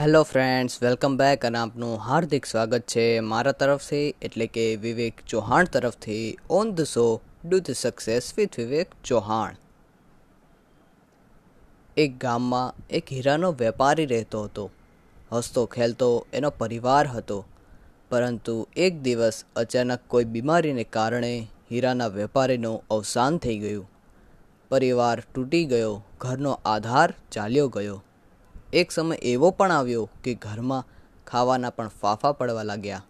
Hello friends, welcome back અને આપનું હાર્દિક સ્વાગત છે મારા તરફથી, એટલે કે વિવેક ચૌહાણ તરફથી, on the show, do the success with Vivek Chauhan. એક ગામમાં એક હીરાનો વેપારી રહેતો હતો. હસતો ખેલતો એનો પરિવાર હતો. પરંતુ એક દિવસ અચાનક કોઈ બીમારીને કારણે હીરાના વેપારીનું અવસાન થઈ ગયું. પરિવાર તૂટી ગયો, ઘરનો આધાર ચાલ્યો ગયો. એક સમય એવો પણ આવ્યો કે ઘરમાં ખાવાના પણ ફાફા પડવા લાગ્યા.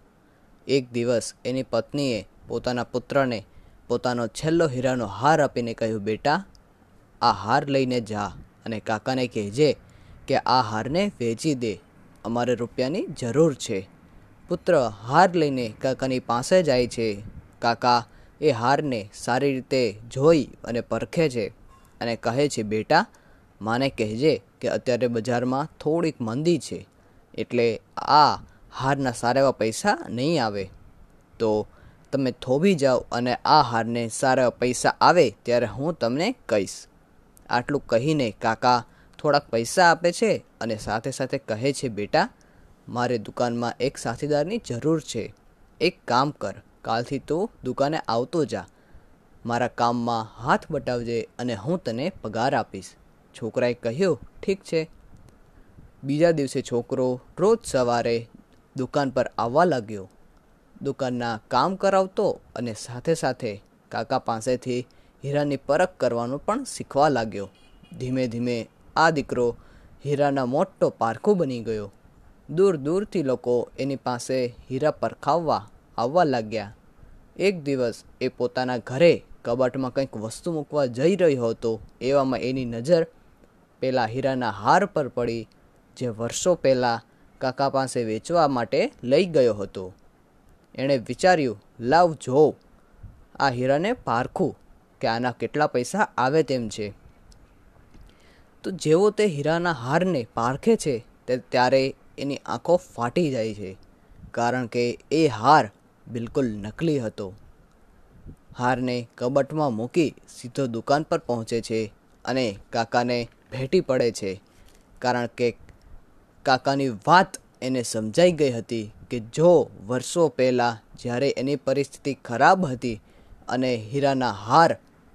એક દિવસ એની પત્નીએ પોતાના પુત્રને પોતાનો છેલ્લો હીરાનો હાર આપીને કહ્યું, બેટા, આ હાર લઈને જા અને કાકાને કહેજે કે આ હારને વેચી દે. અમારે રૂપિયાની જરૂર છે. પુત્ર, હાર લઈને કાકાની પાસે જાય છે. કાકા એ હારને સારી રીતે જોઈ અને પરખે છે અને કહે છે, બેટા, માને કહેજે કે અત્યારે બજારમાં થોડીક મંદી છે, એટલે આ હારના સારા એવા પૈસા નહીં આવે. તો તમે થોભી જાઓ અને આ હારને સારા પૈસા આવે ત્યારે હું તમને કહીશ. આટલું કહીને કાકા થોડાક પૈસા આપે છે અને સાથે સાથે કહે છે, બેટા, મારે દુકાનમાં એક સાથીદારની જરૂર છે. એક કામ કર, કાલથી તું દુકાને આવતો જા. મારા કામમાં હાથ બટાવજે અને હું તને પગાર આપીશ. છોકરાએ કહ્યું, ઠીક છે. બીજા દિવસે છોકરો રોજ સવારે દુકાન પર આવવા લાગ્યો. દુકાનના કામ કરાવતો અને સાથે સાથે કાકા પાસેથી હીરાની પરખ કરવાનું પણ શીખવા લાગ્યો. ધીમે ધીમે આ દીકરો હીરાના મોટો પારખો બની ગયો. દૂર દૂરથી લોકો એની પાસે હીરા પરખાવવા આવવા લાગ્યા. એક દિવસ એ પોતાના ઘરે કબાટમાં કંઈક વસ્તુ મૂકવા જઈ રહ્યો હતો, એવામાં એની નજર પેલા હીરાના હાર પર પડી, જે વર્ષો પહેલાં કાકા પાસે વેચવા માટે લઈ ગયો હતો. એણે વિચાર્યું, લાવ જો, આ હીરાને પારખું કે આના કેટલા પૈસા આવે તેમ છે. તો જેવો તે હીરાના હારને પારખે છે, તે ત્યારે એની આંખો ફાટી જાય છે, કારણ કે એ હાર બિલકુલ નકલી હતો. હારને કબટમાં મૂકી સીધો દુકાન પર પહોંચે છે અને કાકાને ભેટી પડે છે. કારણ કે કાકાની વાત એને સમજાઈ ગઈ હતી કે જો વર્ષો પહેલાં જ્યારે એની પરિસ્થિતિ ખરાબ હતી અને હીરાના હાર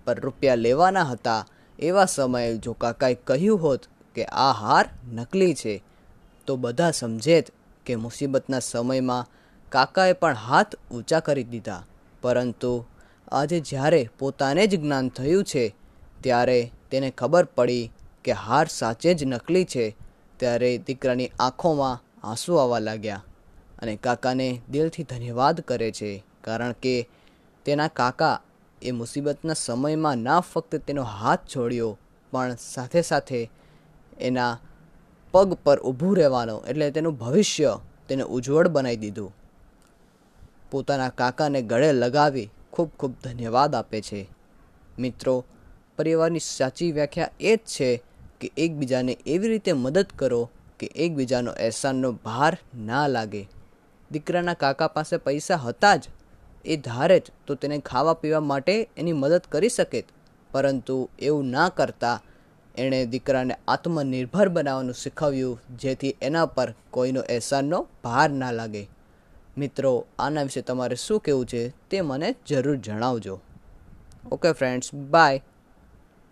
પર રૂપિયા લેવાના હતા, એવા સમયે જો કાકાએ કહ્યું હોત કે આ હાર નકલી છે, તો બધા સમજેત કે મુસીબતના સમયમાં કાકાએ પણ હાથ ઊંચા કરી દીધા. પરંતુ આજે જ્યારે પોતાને જ જ્ઞાન થયું છે, ત્યારે તેને ખબર પડી કે હાર સાચે જ નકલી છે, ત્યારે દીકરાની આંખોમાં આંસુ આવવા લાગ્યા અને કાકાને દિલથી ધન્યવાદ કરે છે, કારણ કે તેના કાકા એ મુસીબતના સમયમાં ના ફક્ત તેનો હાથ છોડ્યો પણ સાથે સાથે એના પગ પર ઊભું રહેવાનો એટલે તેનું ભવિષ્ય તેને ઉજ્જવળ બનાવી દીધું. પોતાના કાકાને ગળે લગાવી ખૂબ ખૂબ ધન્યવાદ આપે છે. મિત્રો, પરિવારની સાચી વ્યાખ્યા એ જ છે કે એકબીજાને એવી રીતે મદદ કરો કે એકબીજાનો અહેસાનનો ભાર ના લાગે. દીકરાના કાકા પાસે પૈસા હતા જ. એ ધારે જ તો તેને ખાવા પીવા માટે એની મદદ કરી શકે પરંતુ એવું ના કરતા એણે દીકરાને આત્મનિર્ભર બનાવવાનું શીખવ્યું, જેથી એના પર કોઈનો અહેસાનનો ભાર ના લાગે. મિત્રો, આના વિશે તમારે શું કહેવું છે તે મને જરૂર જણાવજો. Okay friends by